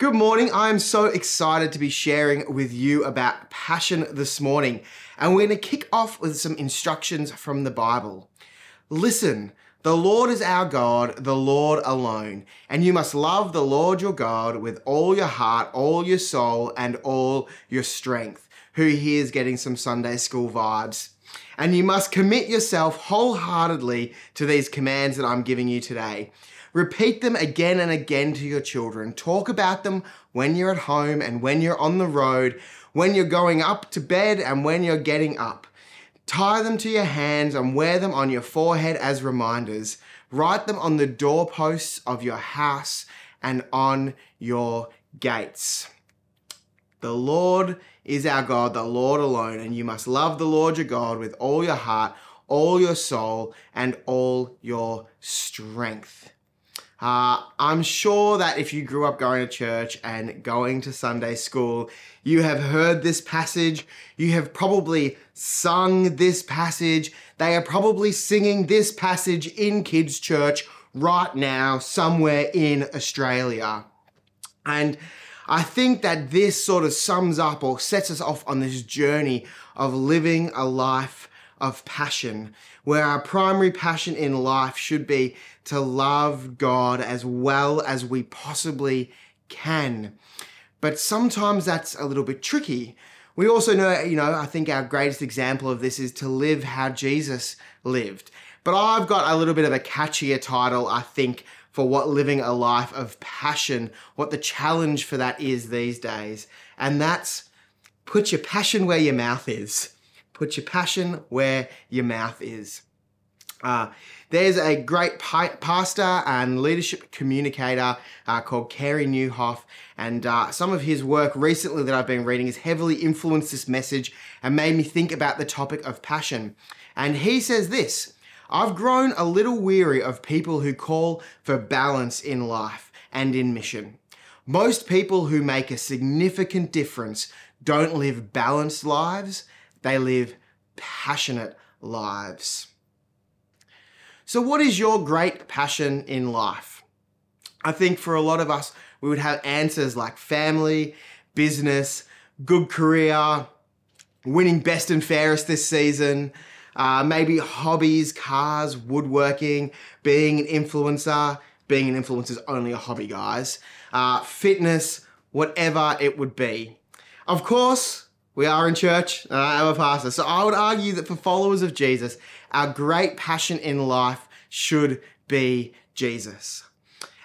Good morning. I'm so excited to be sharing with you about passion this morning. And we're going to kick off with some instructions from the Bible. Listen, the Lord is our God, the Lord alone. And you must love the Lord your God with all your heart, all your soul, and all your strength. Who here is getting some Sunday school vibes? And you must commit yourself wholeheartedly to these commands that I'm giving you today. Repeat them again and again to your children. Talk about them when you're at home and when you're on the road, when you're going up to bed and when you're getting up. Tie them to your hands and wear them on your forehead as reminders. Write them on the doorposts of your house and on your gates. The Lord is our God, the Lord alone, and you must love the Lord your God with all your heart, all your soul, and all your strength. Uh, I'm sure that if you grew up going to church and going to Sunday school, you have heard this passage. You have probably sung this passage. They are probably singing this passage in kids' church right now, somewhere in Australia. And I think that this sort of sums up or sets us off on this journey of living a life of passion, where our primary passion in life should be to love God as well as we possibly can. But sometimes that's a little bit tricky. We also know, you know, I think our greatest example of this is to live how Jesus lived. But I've got a little bit of a catchier title, I think, for what living a life of passion, what the challenge for that is these days. And that's put your passion where your mouth is. Put your passion where your mouth is. Uh, there's a great pa- pastor and leadership communicator uh, called Carey Nieuwhof, and uh, some of his work recently that I've been reading has heavily influenced this message and made me think about the topic of passion. And he says this I've grown a little weary of people who call for balance in life and in mission. Most people who make a significant difference don't live balanced lives, they live passionate lives. So, what is your great passion in life? I think for a lot of us, we would have answers like family, business, good career, winning best and fairest this season, uh, maybe hobbies, cars, woodworking, being an influencer. Being an influencer is only a hobby, guys. Uh, fitness, whatever it would be. Of course, we are in church, and I am a pastor. So I would argue that for followers of Jesus, our great passion in life should be Jesus.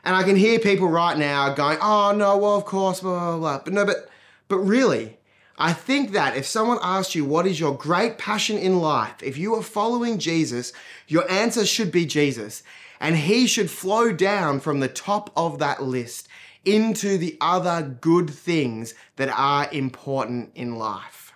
And I can hear people right now going, oh no, well, of course, blah, blah, blah. But no, but, but really, I think that if someone asks you, what is your great passion in life? If you are following Jesus, your answer should be Jesus. And he should flow down from the top of that list into the other good things that are important in life.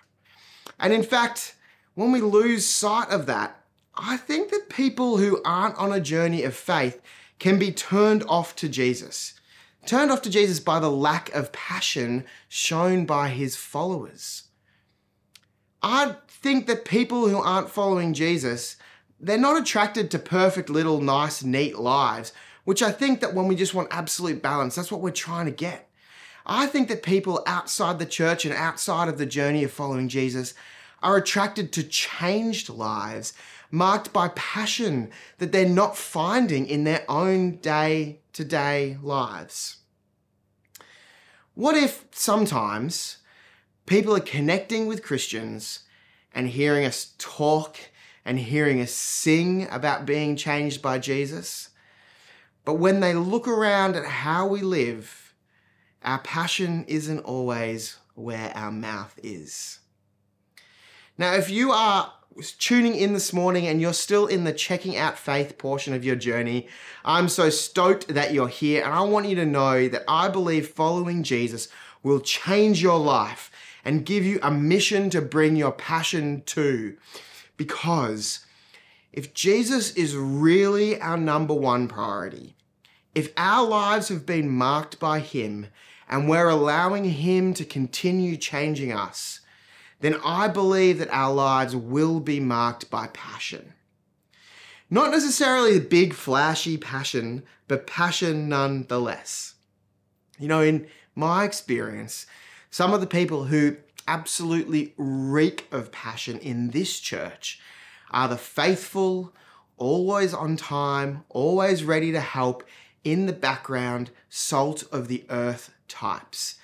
And in fact, when we lose sight of that, I think that people who aren't on a journey of faith can be turned off to Jesus. Turned off to Jesus by the lack of passion shown by his followers. I think that people who aren't following Jesus, they're not attracted to perfect little nice neat lives, which I think that when we just want absolute balance, that's what we're trying to get. I think that people outside the church and outside of the journey of following Jesus are attracted to changed lives marked by passion that they're not finding in their own day to day lives. What if sometimes people are connecting with Christians and hearing us talk and hearing us sing about being changed by Jesus? But when they look around at how we live, our passion isn't always where our mouth is. Now, if you are tuning in this morning and you're still in the checking out faith portion of your journey, I'm so stoked that you're here. And I want you to know that I believe following Jesus will change your life and give you a mission to bring your passion to. Because if Jesus is really our number one priority, if our lives have been marked by Him and we're allowing Him to continue changing us, then I believe that our lives will be marked by passion. Not necessarily big, flashy passion, but passion nonetheless. You know, in my experience, some of the people who absolutely reek of passion in this church are the faithful, always on time, always ready to help, in the background, salt of the earth types.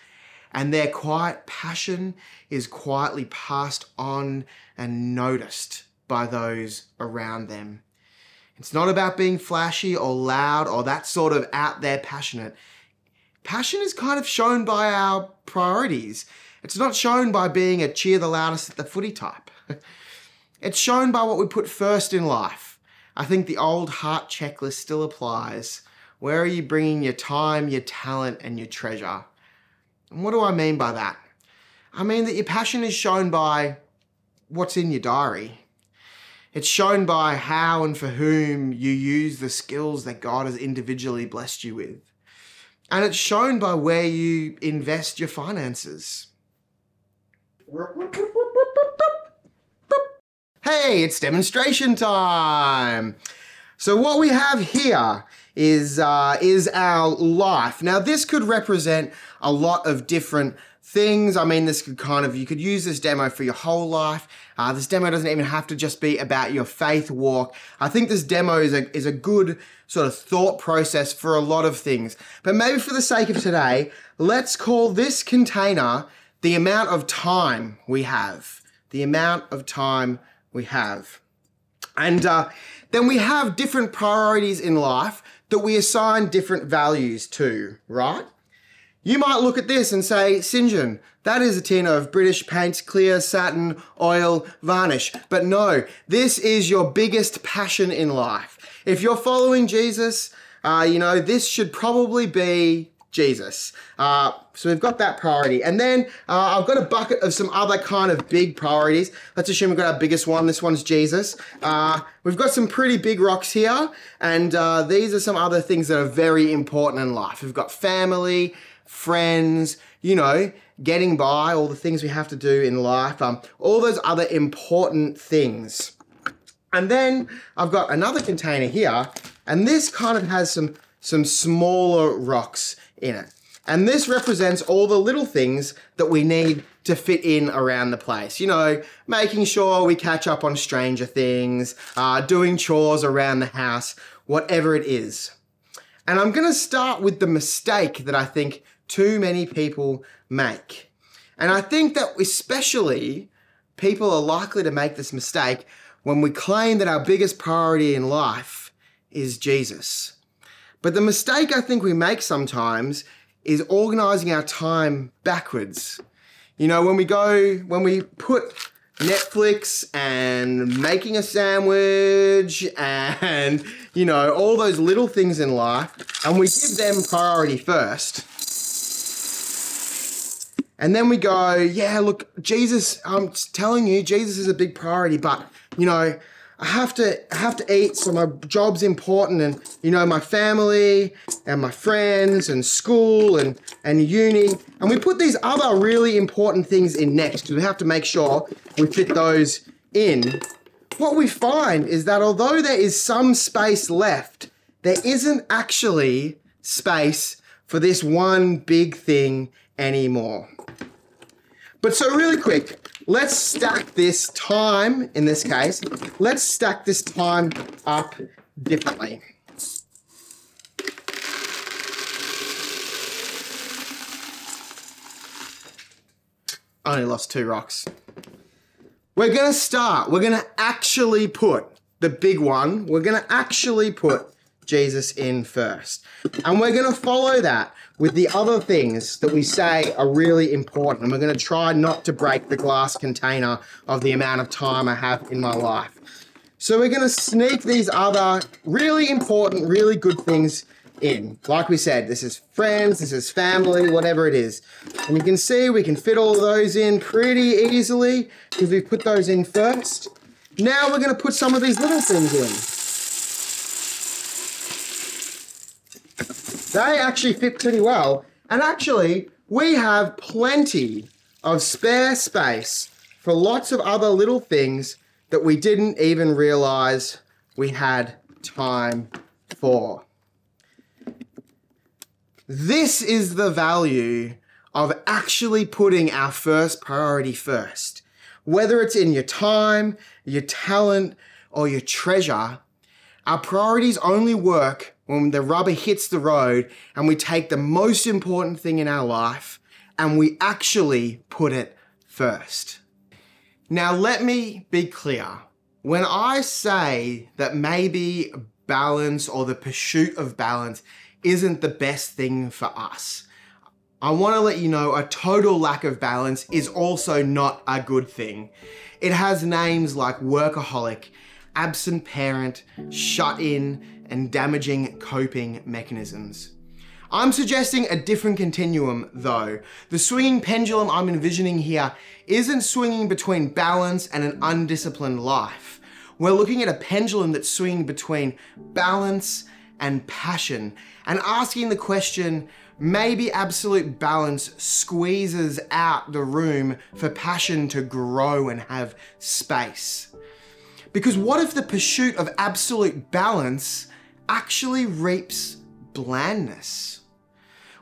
And their quiet passion is quietly passed on and noticed by those around them. It's not about being flashy or loud or that sort of out there passionate. Passion is kind of shown by our priorities. It's not shown by being a cheer the loudest at the footy type. it's shown by what we put first in life. I think the old heart checklist still applies. Where are you bringing your time, your talent, and your treasure? And what do I mean by that? I mean that your passion is shown by what's in your diary. It's shown by how and for whom you use the skills that God has individually blessed you with. And it's shown by where you invest your finances. Hey, it's demonstration time. So what we have here is uh, is our life. Now this could represent a lot of different things. I mean, this could kind of, you could use this demo for your whole life. Uh, this demo doesn't even have to just be about your faith walk. I think this demo is a, is a good sort of thought process for a lot of things. But maybe for the sake of today, let's call this container the amount of time we have. The amount of time we have. And uh, then we have different priorities in life that we assign different values to, right? You might look at this and say, St. John, that is a tin of British paints, clear, satin, oil, varnish. But no, this is your biggest passion in life. If you're following Jesus, uh, you know, this should probably be Jesus. Uh, so we've got that priority. And then uh, I've got a bucket of some other kind of big priorities. Let's assume we've got our biggest one. This one's Jesus. Uh, we've got some pretty big rocks here. And uh, these are some other things that are very important in life. We've got family, friends, you know, getting by, all the things we have to do in life, um, all those other important things. And then I've got another container here, and this kind of has some, some smaller rocks in it. And this represents all the little things that we need to fit in around the place. You know, making sure we catch up on Stranger Things, uh, doing chores around the house, whatever it is. And I'm going to start with the mistake that I think too many people make. And I think that especially people are likely to make this mistake when we claim that our biggest priority in life is Jesus. But the mistake I think we make sometimes is organizing our time backwards. You know, when we go, when we put Netflix and making a sandwich and, you know, all those little things in life, and we give them priority first and then we go, yeah, look, Jesus, I'm telling you, Jesus is a big priority, but you know, I have to I have to eat, so my job's important, and you know, my family and my friends and school and and uni, and we put these other really important things in next because we have to make sure we fit those in. What we find is that although there is some space left, there isn't actually space for this one big thing anymore. But so really quick, let's stack this time, in this case, let's stack this time up differently. I only lost two rocks. We're gonna start, we're gonna actually put the big one, we're gonna actually put Jesus in first. And we're going to follow that with the other things that we say are really important. And we're going to try not to break the glass container of the amount of time I have in my life. So we're going to sneak these other really important, really good things in. Like we said, this is friends, this is family, whatever it is. And you can see we can fit all those in pretty easily because we put those in first. Now we're going to put some of these little things in. They actually fit pretty well. And actually, we have plenty of spare space for lots of other little things that we didn't even realize we had time for. This is the value of actually putting our first priority first. Whether it's in your time, your talent, or your treasure, our priorities only work when the rubber hits the road and we take the most important thing in our life and we actually put it first. Now, let me be clear. When I say that maybe balance or the pursuit of balance isn't the best thing for us, I want to let you know a total lack of balance is also not a good thing. It has names like workaholic, absent parent, shut in, and damaging coping mechanisms. I'm suggesting a different continuum though. The swinging pendulum I'm envisioning here isn't swinging between balance and an undisciplined life. We're looking at a pendulum that's swinging between balance and passion and asking the question maybe absolute balance squeezes out the room for passion to grow and have space. Because what if the pursuit of absolute balance actually reaps blandness?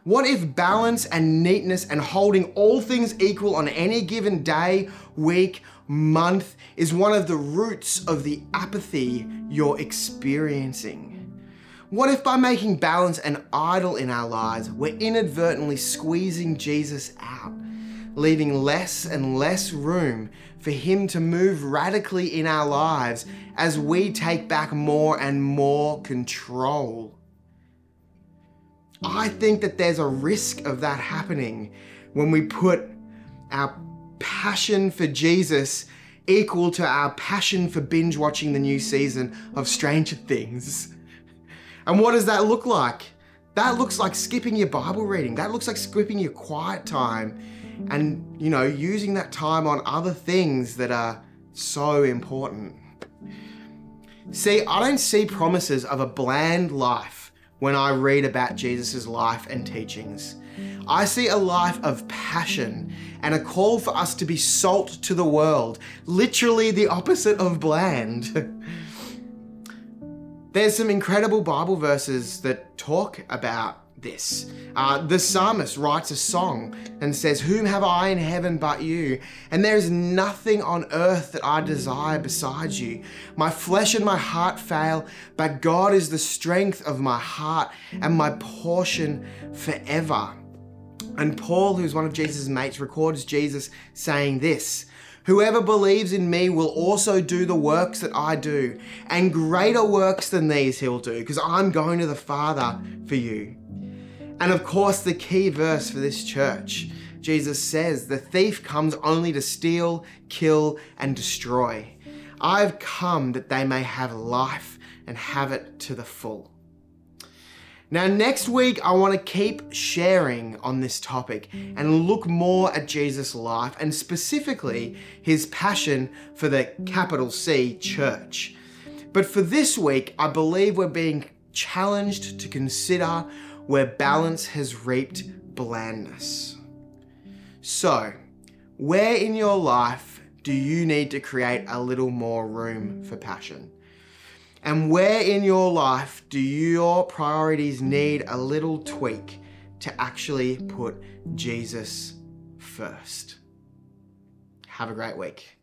What if balance and neatness and holding all things equal on any given day, week, month is one of the roots of the apathy you're experiencing? What if by making balance an idol in our lives, we're inadvertently squeezing Jesus out, leaving less and less room for Him to move radically in our lives as we take back more and more control? I think that there's a risk of that happening when we put our passion for Jesus equal to our passion for binge watching the new season of Stranger Things. And what does that look like? That looks like skipping your Bible reading. That looks like skipping your quiet time and, you know, using that time on other things that are so important. See, I don't see promises of a bland life when I read about Jesus' life and teachings. I see a life of passion and a call for us to be salt to the world, literally the opposite of bland. There's some incredible Bible verses that talk about this. Uh, the psalmist writes a song and says, Whom have I in heaven but you? And there is nothing on earth that I desire besides you. My flesh and my heart fail, but God is the strength of my heart and my portion forever. And Paul, who's one of Jesus' mates, records Jesus saying this Whoever believes in me will also do the works that I do, and greater works than these he'll do, because I'm going to the Father for you. And of course, the key verse for this church Jesus says, The thief comes only to steal, kill, and destroy. I've come that they may have life and have it to the full. Now, next week, I want to keep sharing on this topic and look more at Jesus' life and specifically his passion for the capital C church. But for this week, I believe we're being challenged to consider where balance has reaped blandness. So, where in your life do you need to create a little more room for passion? And where in your life do your priorities need a little tweak to actually put Jesus first? Have a great week.